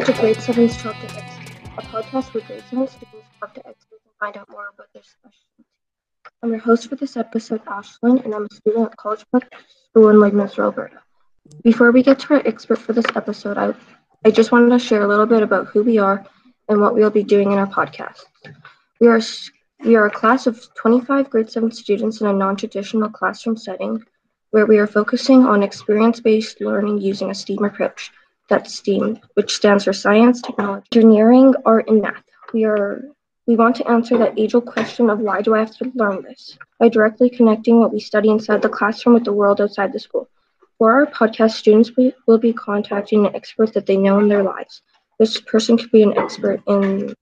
Welcome to Grade 7's Talk to Experts, a podcast where grade 7 students talk to experts and find out more about their specialty. I'm your host for this episode, Ashlyn, and I'm a student at College Park School in Lloydminster, Alberta. Before we get to our expert for this episode, I, I just wanted to share a little bit about who we are and what we'll be doing in our podcast. We are, we are a class of 25 grade 7 students in a non traditional classroom setting where we are focusing on experience based learning using a STEAM approach. That's STEAM, which stands for science, technology, engineering, art, and math. We are we want to answer that age-old question of why do I have to learn this by directly connecting what we study inside the classroom with the world outside the school. For our podcast, students will be contacting an expert that they know in their lives. This person could be an expert in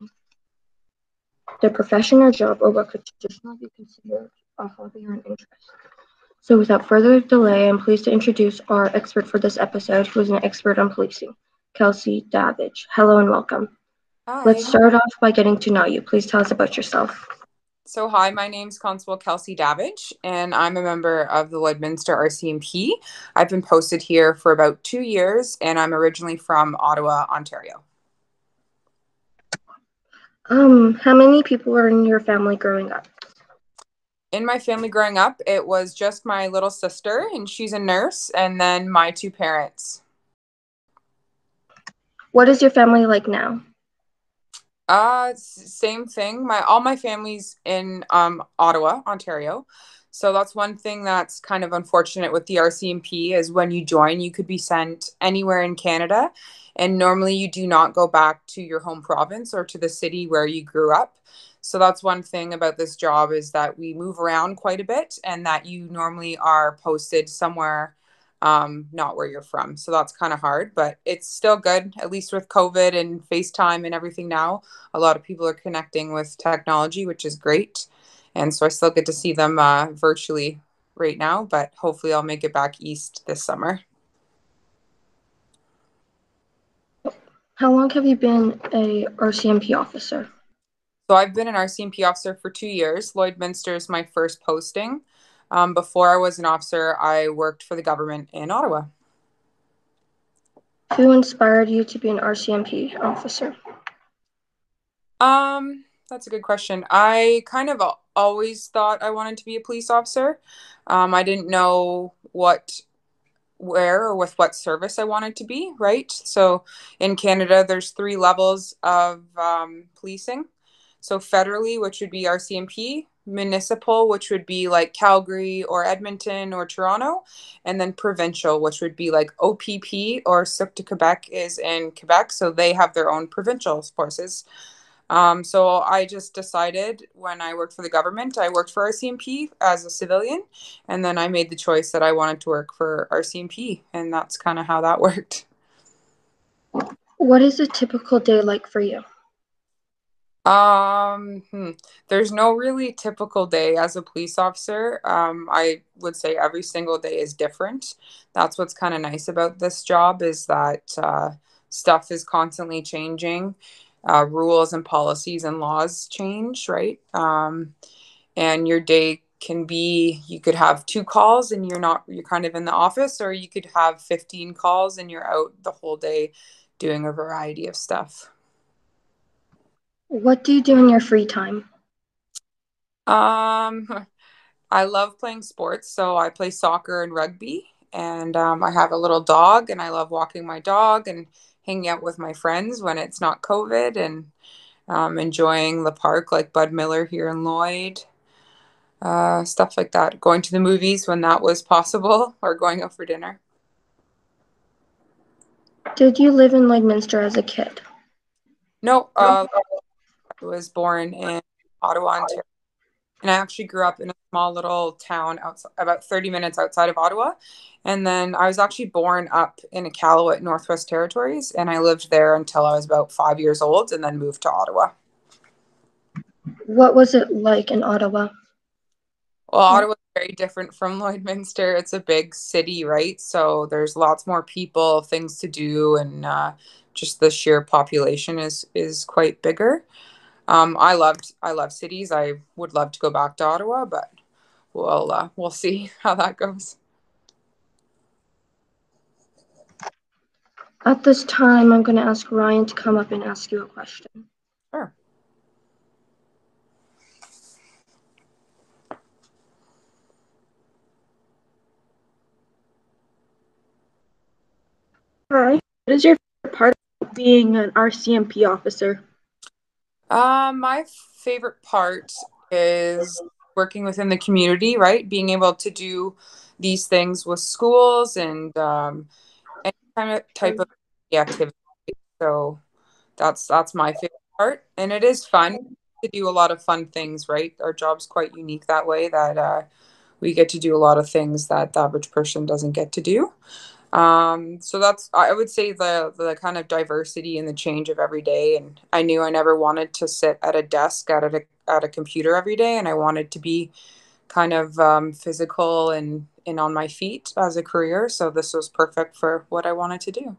their profession or job or what could traditionally be considered a hobby or an interest. So without further delay, I'm pleased to introduce our expert for this episode, who is an expert on policing, Kelsey Davidge. Hello and welcome. Hi. Let's start off by getting to know you. Please tell us about yourself. So, hi, my name is Constable Kelsey Davidge, and I'm a member of the Lloydminster RCMP. I've been posted here for about two years, and I'm originally from Ottawa, Ontario. Um, how many people were in your family growing up? In my family growing up, it was just my little sister, and she's a nurse, and then my two parents. What is your family like now? Uh, same thing. My all my family's in um Ottawa, Ontario. So that's one thing that's kind of unfortunate with the RCMP is when you join, you could be sent anywhere in Canada, and normally you do not go back to your home province or to the city where you grew up. So that's one thing about this job is that we move around quite a bit and that you normally are posted somewhere um, not where you're from. So that's kind of hard, but it's still good, at least with COVID and FaceTime and everything now. A lot of people are connecting with technology, which is great. And so I still get to see them uh, virtually right now, but hopefully I'll make it back east this summer. How long have you been a RCMP officer? So I've been an RCMP officer for two years. Lloydminster is my first posting. Um, before I was an officer, I worked for the government in Ottawa. Who inspired you to be an RCMP officer? Um, that's a good question. I kind of always thought I wanted to be a police officer. Um, I didn't know what, where, or with what service I wanted to be. Right. So in Canada, there's three levels of um, policing. So federally, which would be RCMP, municipal, which would be like Calgary or Edmonton or Toronto, and then provincial, which would be like OPP or Sûreté du Québec is in Quebec. So they have their own provincial forces. Um, so I just decided when I worked for the government, I worked for RCMP as a civilian, and then I made the choice that I wanted to work for RCMP, and that's kind of how that worked. What is a typical day like for you? Um, hmm. there's no really typical day as a police officer. Um, I would say every single day is different. That's what's kind of nice about this job is that uh, stuff is constantly changing. Uh, rules and policies and laws change, right? Um, and your day can be you could have two calls and you're not you're kind of in the office, or you could have 15 calls and you're out the whole day doing a variety of stuff. What do you do in your free time? Um, I love playing sports, so I play soccer and rugby, and um, I have a little dog, and I love walking my dog and hanging out with my friends when it's not COVID, and um, enjoying the park like Bud Miller here in Lloyd, uh, stuff like that. Going to the movies when that was possible, or going out for dinner. Did you live in Lloydminster as a kid? No, uh, was born in Ottawa, Ontario. And I actually grew up in a small little town outside, about 30 minutes outside of Ottawa. And then I was actually born up in Iqaluit, Northwest Territories. And I lived there until I was about five years old and then moved to Ottawa. What was it like in Ottawa? Well, Ottawa is very different from Lloydminster. It's a big city, right? So there's lots more people, things to do, and uh, just the sheer population is is quite bigger. Um, I loved I love cities. I would love to go back to Ottawa, but we'll uh, we'll see how that goes. At this time, I'm going to ask Ryan to come up and ask you a question. Sure. Hi. What is your favorite part of being an RCMP officer? Um, my favorite part is working within the community, right? Being able to do these things with schools and um, any kind of type of activity. So that's that's my favorite part, and it is fun to do a lot of fun things. Right, our job's quite unique that way that uh, we get to do a lot of things that the average person doesn't get to do. Um, so that's I would say the the kind of diversity and the change of every day. And I knew I never wanted to sit at a desk at a at a computer every day, and I wanted to be kind of um, physical and and on my feet as a career. So this was perfect for what I wanted to do.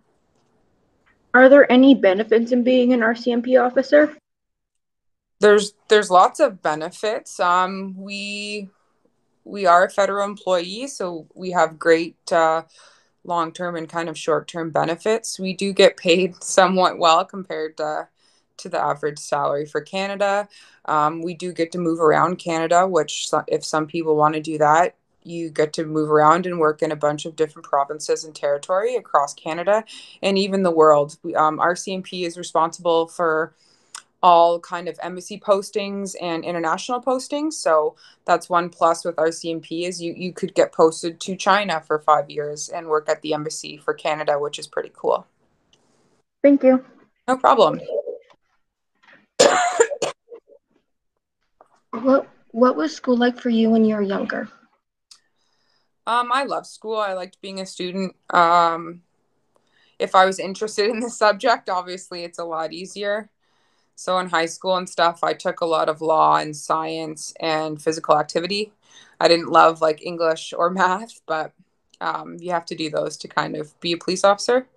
Are there any benefits in being an RCMP officer? There's there's lots of benefits. Um, we we are a federal employee, so we have great uh, long term and kind of short term benefits. We do get paid somewhat well compared to, to the average salary for Canada. Um, we do get to move around Canada, which, if some people want to do that, you get to move around and work in a bunch of different provinces and territory across Canada and even the world. Um, RCMP is responsible for all kind of embassy postings and international postings. So that's one plus with RCMP is you you could get posted to China for five years and work at the embassy for Canada, which is pretty cool. Thank you. No problem. what what was school like for you when you were younger? Um, I love school. I liked being a student. Um, if I was interested in the subject, obviously it's a lot easier. So in high school and stuff, I took a lot of law and science and physical activity. I didn't love like English or math, but um, you have to do those to kind of be a police officer.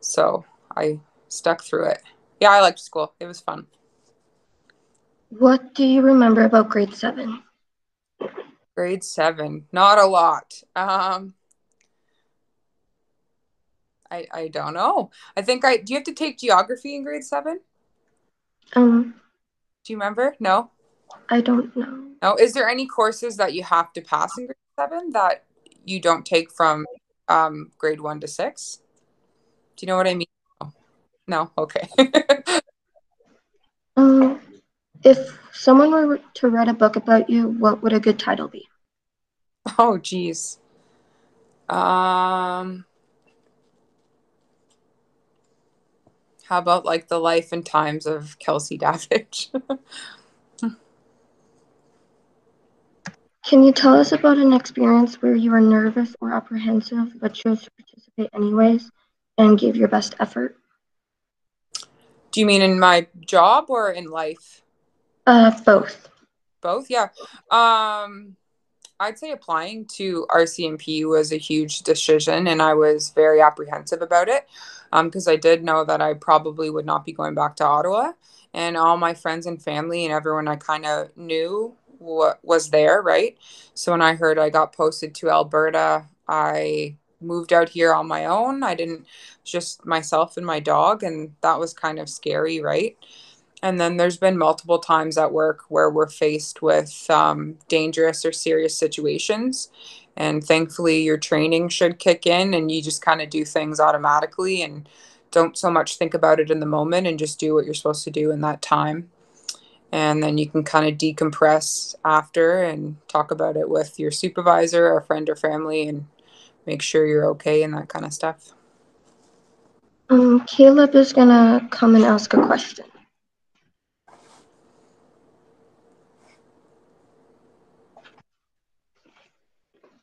So I stuck through it. Yeah, I liked school. It was fun. What do you remember about grade seven? Grade seven, not a lot. Um, I I don't know. I think I do. You have to take geography in grade seven. Um, do you remember? No. I don't know. No. Is there any courses that you have to pass in grade seven that you don't take from um, grade one to six? Do you know what I mean? No. Okay. um, if someone were to write a book about you, what would a good title be? Oh, geez. Um. How about like the life and times of Kelsey Davidge? Can you tell us about an experience where you were nervous or apprehensive but chose to participate anyways and gave your best effort? Do you mean in my job or in life? Uh, both. Both, yeah. Um, I'd say applying to RCMP was a huge decision, and I was very apprehensive about it because um, I did know that I probably would not be going back to Ottawa. And all my friends and family and everyone I kind of knew what was there, right? So when I heard I got posted to Alberta, I moved out here on my own. I didn't just myself and my dog, and that was kind of scary, right? And then there's been multiple times at work where we're faced with um, dangerous or serious situations. And thankfully, your training should kick in and you just kind of do things automatically and don't so much think about it in the moment and just do what you're supposed to do in that time. And then you can kind of decompress after and talk about it with your supervisor or friend or family and make sure you're okay and that kind of stuff. Um, Caleb is going to come and ask a question.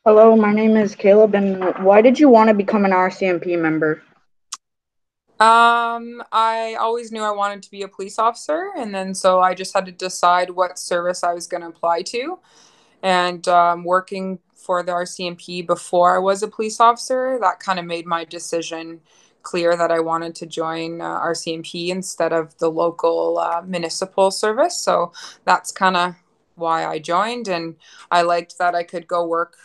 Hello, my name is Caleb, and why did you want to become an RCMP member? Um, I always knew I wanted to be a police officer, and then so I just had to decide what service I was going to apply to. And um, working for the RCMP before I was a police officer, that kind of made my decision clear that I wanted to join uh, RCMP instead of the local uh, municipal service. So that's kind of why I joined, and I liked that I could go work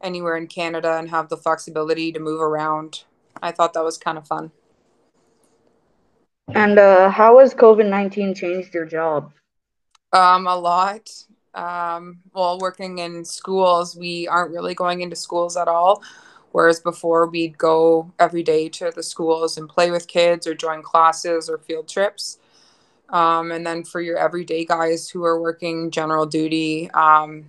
anywhere in Canada and have the flexibility to move around. I thought that was kind of fun. And uh, how has COVID 19 changed your job? Um, a lot. Um, well, working in schools, we aren't really going into schools at all. Whereas before, we'd go every day to the schools and play with kids or join classes or field trips. Um, and then for your everyday guys who are working general duty, um,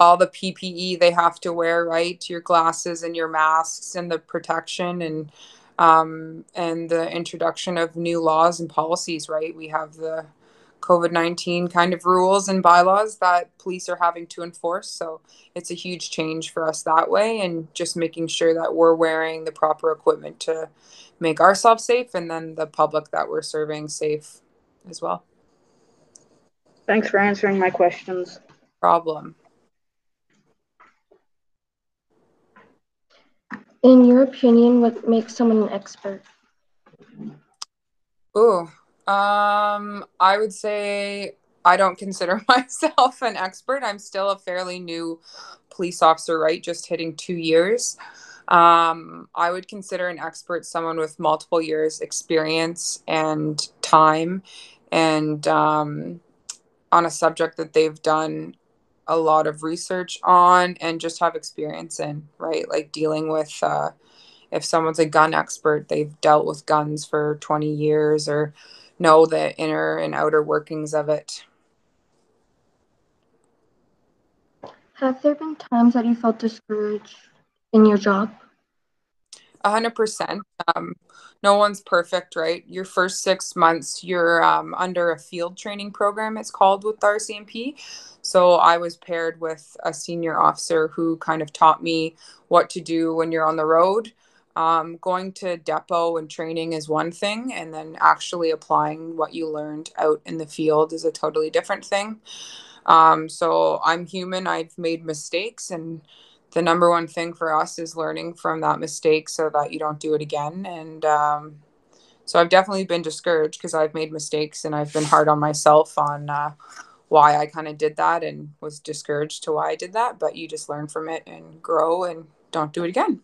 all the PPE they have to wear, right? Your glasses and your masks and the protection and um, and the introduction of new laws and policies, right? We have the COVID 19 kind of rules and bylaws that police are having to enforce. So it's a huge change for us that way, and just making sure that we're wearing the proper equipment to make ourselves safe and then the public that we're serving safe as well. Thanks for answering my questions. Problem. In your opinion, what makes someone an expert? Ooh, um, I would say I don't consider myself an expert. I'm still a fairly new police officer, right? Just hitting two years. Um, I would consider an expert someone with multiple years experience and time and um, on a subject that they've done a lot of research on and just have experience in, right? Like dealing with uh, if someone's a gun expert, they've dealt with guns for 20 years or know the inner and outer workings of it. Have there been times that you felt discouraged in your job? A hundred percent. Um, no one's perfect, right? Your first six months, you're um, under a field training program. It's called with RCMP. So I was paired with a senior officer who kind of taught me what to do when you're on the road. Um, going to depot and training is one thing, and then actually applying what you learned out in the field is a totally different thing. Um, so I'm human. I've made mistakes, and the number one thing for us is learning from that mistake so that you don't do it again. And um, so I've definitely been discouraged because I've made mistakes and I've been hard on myself on uh, why I kind of did that and was discouraged to why I did that. But you just learn from it and grow and don't do it again.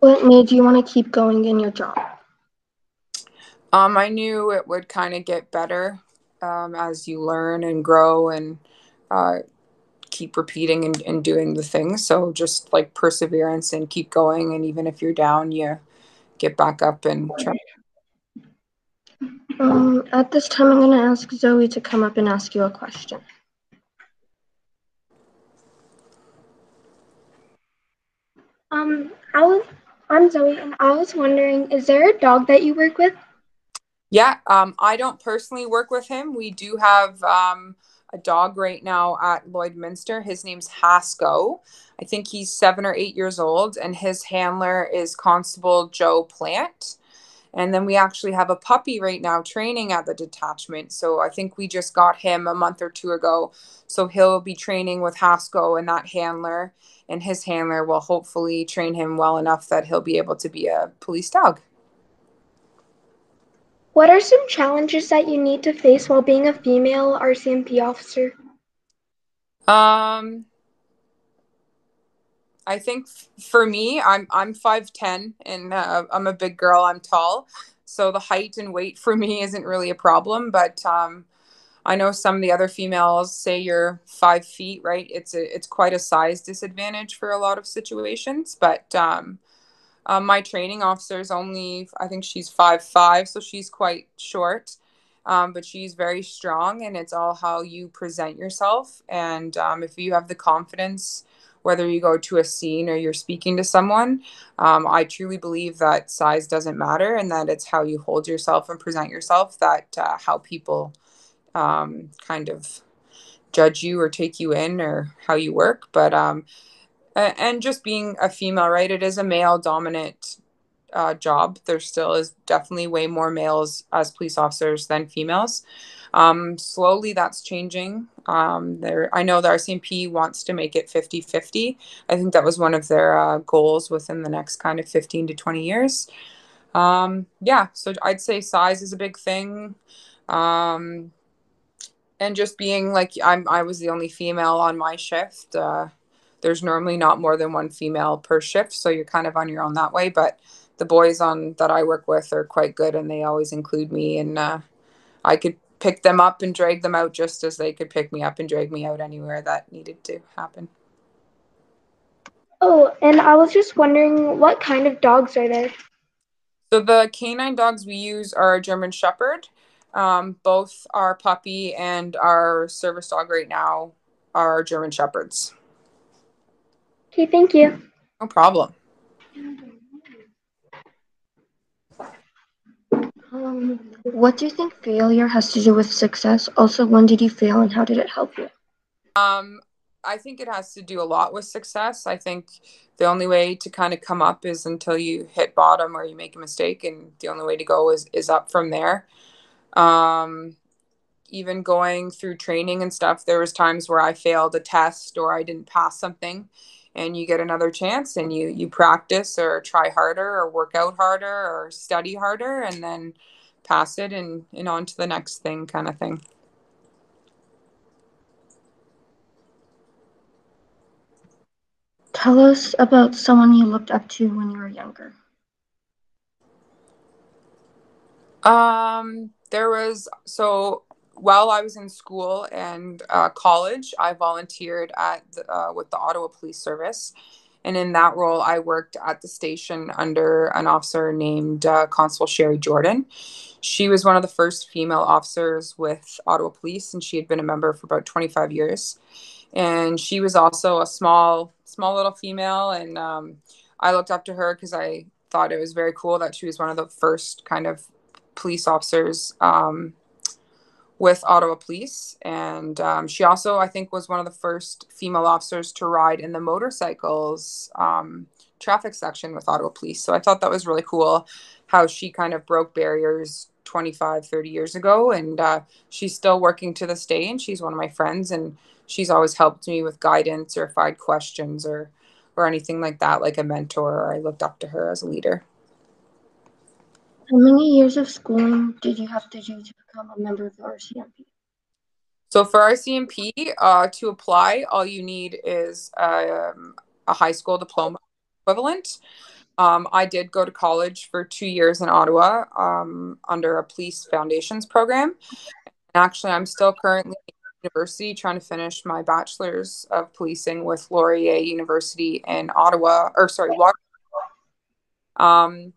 What made you want to keep going in your job? Um, I knew it would kind of get better um, as you learn and grow and uh, keep repeating and, and doing the things. So just like perseverance and keep going. And even if you're down, you get back up and try. Um, at this time, I'm going to ask Zoe to come up and ask you a question. Um, I was, I'm Zoe, and I was wondering, is there a dog that you work with? Yeah, um, I don't personally work with him. We do have um, a dog right now at Lloydminster. His name's Hasco. I think he's seven or eight years old, and his handler is Constable Joe Plant. And then we actually have a puppy right now training at the detachment. So I think we just got him a month or two ago. So he'll be training with Hasco and that handler, and his handler will hopefully train him well enough that he'll be able to be a police dog. What are some challenges that you need to face while being a female RCMP officer? Um, I think f- for me, I'm I'm five ten and uh, I'm a big girl. I'm tall, so the height and weight for me isn't really a problem. But um, I know some of the other females say you're five feet, right? It's a it's quite a size disadvantage for a lot of situations. But um, um, my training officer is only I think she's five five, so she's quite short. Um, but she's very strong, and it's all how you present yourself. And um, if you have the confidence whether you go to a scene or you're speaking to someone. Um, I truly believe that size doesn't matter and that it's how you hold yourself and present yourself that uh, how people um, kind of judge you or take you in or how you work. But, um, and just being a female, right? It is a male dominant uh, job. There still is definitely way more males as police officers than females. Um, slowly, that's changing. Um, there, I know the RCMP wants to make it 50 50. I think that was one of their uh, goals within the next kind of 15 to 20 years. Um, yeah, so I'd say size is a big thing. Um, and just being like I'm, I was the only female on my shift. Uh, there's normally not more than one female per shift, so you're kind of on your own that way. But the boys on that I work with are quite good, and they always include me, and uh, I could pick them up and drag them out just as they could pick me up and drag me out anywhere that needed to happen. Oh, and I was just wondering what kind of dogs are there? So the canine dogs we use are a German Shepherd. Um, both our puppy and our service dog right now are German Shepherds. Okay, thank you. No problem. Um, what do you think failure has to do with success? Also, when did you fail and how did it help you? Um, I think it has to do a lot with success. I think the only way to kind of come up is until you hit bottom or you make a mistake, and the only way to go is is up from there. Um, even going through training and stuff, there was times where I failed a test or I didn't pass something, and you get another chance and you you practice or try harder or work out harder or study harder, and then pass it and and on to the next thing, kind of thing. Tell us about someone you looked up to when you were younger. Um, there was so while I was in school and uh, college, I volunteered at the, uh, with the Ottawa Police Service, and in that role, I worked at the station under an officer named uh, Constable Sherry Jordan. She was one of the first female officers with Ottawa Police, and she had been a member for about 25 years and she was also a small small little female and um, i looked up to her because i thought it was very cool that she was one of the first kind of police officers um, with ottawa police and um, she also i think was one of the first female officers to ride in the motorcycles um, traffic section with ottawa police so i thought that was really cool how she kind of broke barriers 25 30 years ago and uh, she's still working to this day and she's one of my friends and she's always helped me with guidance or if I had questions or or anything like that, like a mentor, or I looked up to her as a leader. How many years of schooling did you have to do to become a member of the RCMP? So for RCMP, uh, to apply, all you need is um, a high school diploma equivalent. Um, I did go to college for two years in Ottawa um, under a police foundations program. And actually, I'm still currently in University trying to finish my bachelor's of policing with Laurier University in Ottawa, or sorry, Um,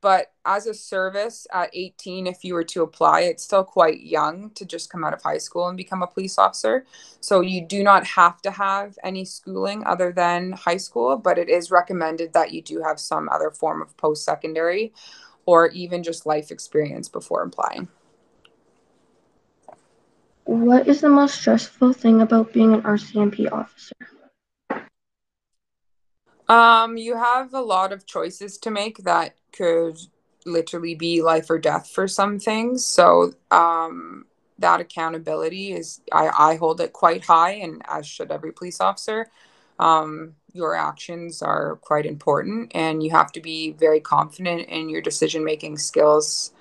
but as a service at 18, if you were to apply, it's still quite young to just come out of high school and become a police officer. So you do not have to have any schooling other than high school, but it is recommended that you do have some other form of post secondary or even just life experience before applying. What is the most stressful thing about being an RCMP officer? Um, you have a lot of choices to make that could literally be life or death for some things. So, um, that accountability is, I, I hold it quite high, and as should every police officer. Um, your actions are quite important, and you have to be very confident in your decision making skills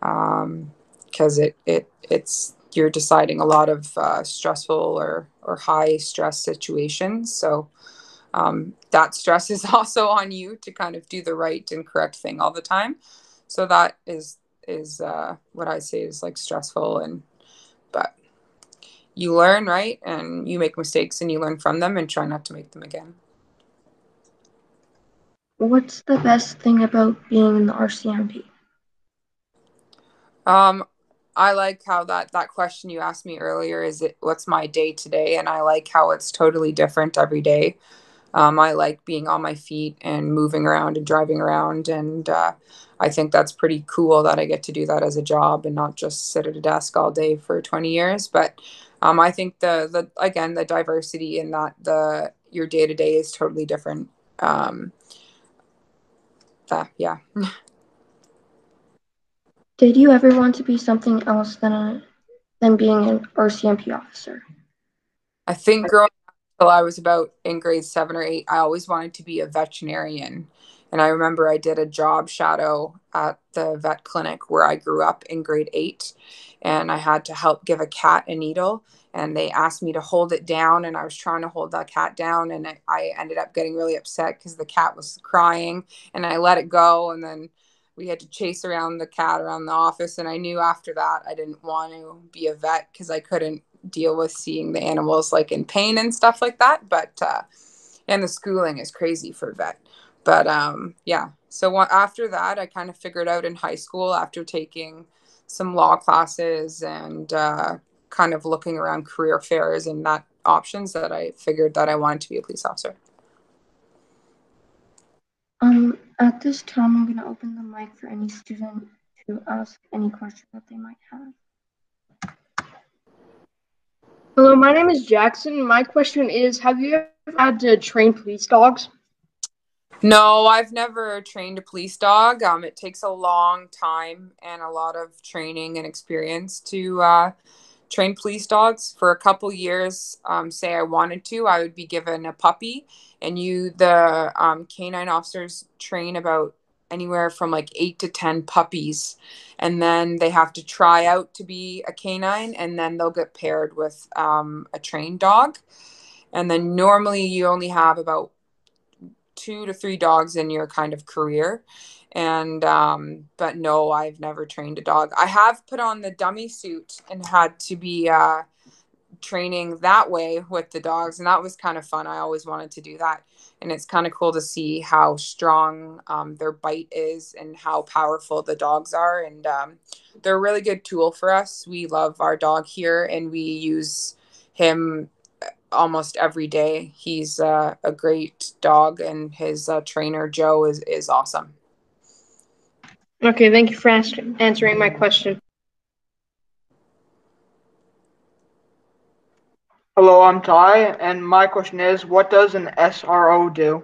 because um, it, it it's you're deciding a lot of uh, stressful or or high stress situations. So um, that stress is also on you to kind of do the right and correct thing all the time. So that is is uh, what I say is like stressful and but you learn right and you make mistakes and you learn from them and try not to make them again. What's the best thing about being in the RCMP? Um, I like how that that question you asked me earlier is it what's my day today, and I like how it's totally different every day. Um, I like being on my feet and moving around and driving around, and uh, I think that's pretty cool that I get to do that as a job and not just sit at a desk all day for 20 years. But um, I think the the again the diversity in that the your day to day is totally different. Um, yeah. Did you ever want to be something else than a, than being an RCMP officer? I think growing until I was about in grade seven or eight, I always wanted to be a veterinarian. And I remember I did a job shadow at the vet clinic where I grew up in grade eight, and I had to help give a cat a needle. And they asked me to hold it down, and I was trying to hold that cat down, and I ended up getting really upset because the cat was crying, and I let it go, and then we had to chase around the cat around the office. And I knew after that I didn't want to be a vet because I couldn't deal with seeing the animals like in pain and stuff like that. But uh, and the schooling is crazy for vet. But um, yeah, so after that, I kind of figured out in high school after taking some law classes and uh, kind of looking around career fairs and that options that I figured that I wanted to be a police officer. Um, at this time, I'm going to open the mic for any student to ask any question that they might have. Hello, my name is Jackson. My question is Have you ever had to train police dogs? No, I've never trained a police dog. Um, it takes a long time and a lot of training and experience to uh, train police dogs. For a couple years, um, say I wanted to, I would be given a puppy, and you, the um, canine officers, train about anywhere from like eight to 10 puppies. And then they have to try out to be a canine, and then they'll get paired with um, a trained dog. And then normally you only have about two to three dogs in your kind of career and um but no i've never trained a dog i have put on the dummy suit and had to be uh training that way with the dogs and that was kind of fun i always wanted to do that and it's kind of cool to see how strong um, their bite is and how powerful the dogs are and um, they're a really good tool for us we love our dog here and we use him almost every day. He's uh, a great dog, and his uh, trainer Joe is is awesome. Okay, thank you for answering my question. Hello, I'm Ty, and my question is, what does an SRO do?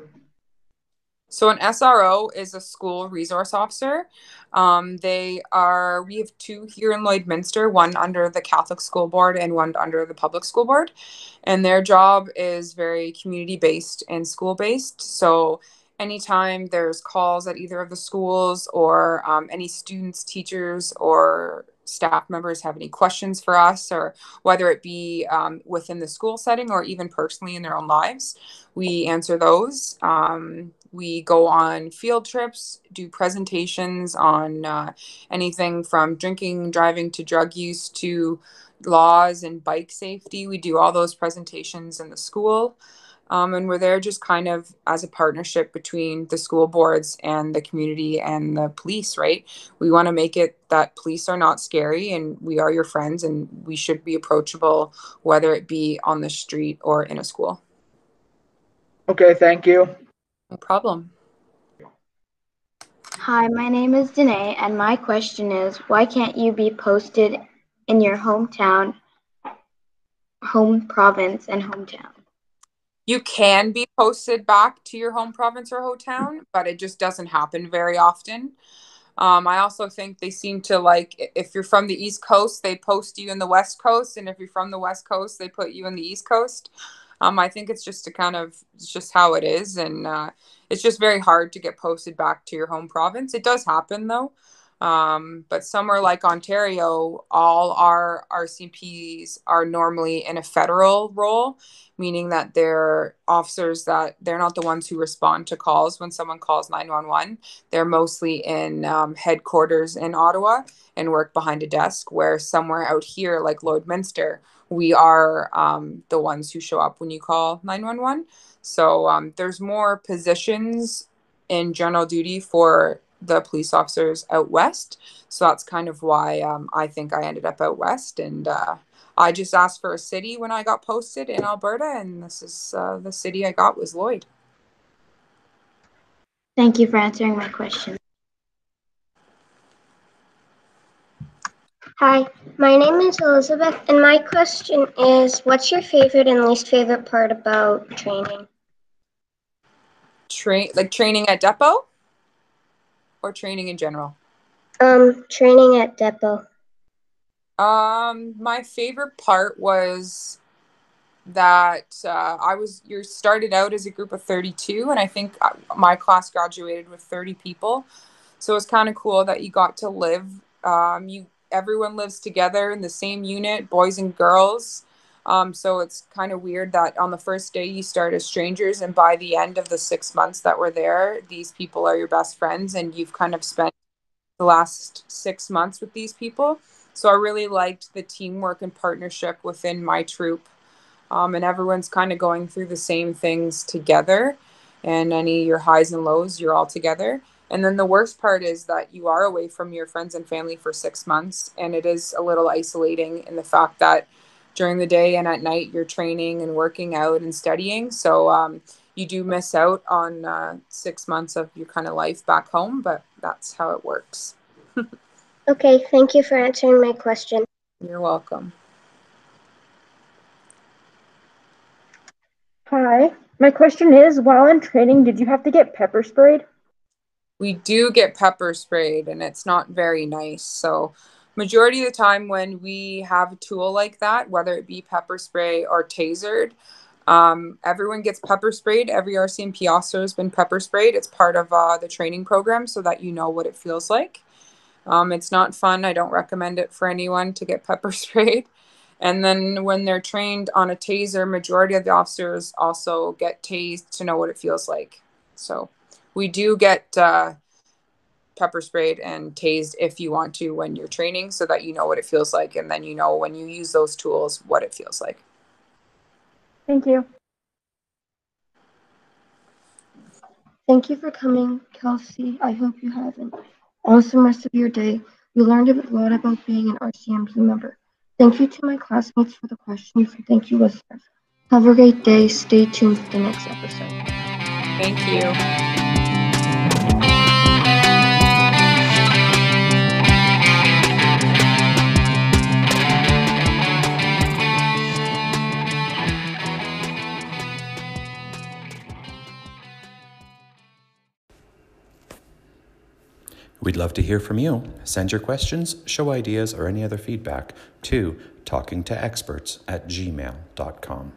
So an SRO is a school resource officer. Um, they are we have two here in Lloydminster, one under the Catholic School Board and one under the Public School Board, and their job is very community based and school based. So anytime there's calls at either of the schools or um, any students, teachers, or staff members have any questions for us, or whether it be um, within the school setting or even personally in their own lives, we answer those. Um, we go on field trips, do presentations on uh, anything from drinking, driving to drug use to laws and bike safety. We do all those presentations in the school. Um, and we're there just kind of as a partnership between the school boards and the community and the police, right? We want to make it that police are not scary and we are your friends and we should be approachable, whether it be on the street or in a school. Okay, thank you. No problem. Hi, my name is Danae, and my question is why can't you be posted in your hometown, home province, and hometown? You can be posted back to your home province or hometown, but it just doesn't happen very often. Um, I also think they seem to like if you're from the East Coast, they post you in the West Coast, and if you're from the West Coast, they put you in the East Coast. Um, I think it's just a kind of it's just how it is, and uh, it's just very hard to get posted back to your home province. It does happen though, um, but somewhere like Ontario, all our RCMPs are normally in a federal role, meaning that they're officers that they're not the ones who respond to calls when someone calls 911. They're mostly in um, headquarters in Ottawa and work behind a desk, where somewhere out here, like Lloydminster, we are um, the ones who show up when you call 911. So um, there's more positions in general duty for the police officers out west. So that's kind of why um, I think I ended up out west. And uh, I just asked for a city when I got posted in Alberta, and this is uh, the city I got was Lloyd. Thank you for answering my question. Hi, my name is Elizabeth, and my question is what's your favorite and least favorite part about training? Train like training at depot or training in general? Um, training at depot. Um, my favorite part was that uh, I was you started out as a group of 32 and I think uh, my class graduated with 30 people. So it's kind of cool that you got to live um, you everyone lives together in the same unit, boys and girls. Um, so it's kind of weird that on the first day you start as strangers, and by the end of the six months that we're there, these people are your best friends, and you've kind of spent the last six months with these people. So I really liked the teamwork and partnership within my troop. Um, and everyone's kind of going through the same things together. And any your highs and lows, you're all together. And then the worst part is that you are away from your friends and family for six months. And it is a little isolating in the fact that during the day and at night you're training and working out and studying. So um, you do miss out on uh, six months of your kind of life back home, but that's how it works. Okay, thank you for answering my question. You're welcome. Hi. My question is, while in training, did you have to get pepper sprayed? We do get pepper sprayed and it's not very nice. So majority of the time when we have a tool like that, whether it be pepper spray or tasered, um, everyone gets pepper sprayed. Every RCMP officer has been pepper sprayed. It's part of uh, the training program so that you know what it feels like. Um, it's not fun. I don't recommend it for anyone to get pepper sprayed. And then when they're trained on a taser, majority of the officers also get tased to know what it feels like. So we do get uh, pepper sprayed and tased if you want to when you're training so that you know what it feels like. And then you know when you use those tools what it feels like. Thank you. Thank you for coming, Kelsey. I hope you have an awesome rest of your day. You learned a lot about being an RCMP member. Thank you to my classmates for the questions, and thank you, listeners. Have a great day. Stay tuned for the next episode. Thank you. We'd love to hear from you. Send your questions, show ideas, or any other feedback to talkingtoexperts at gmail.com.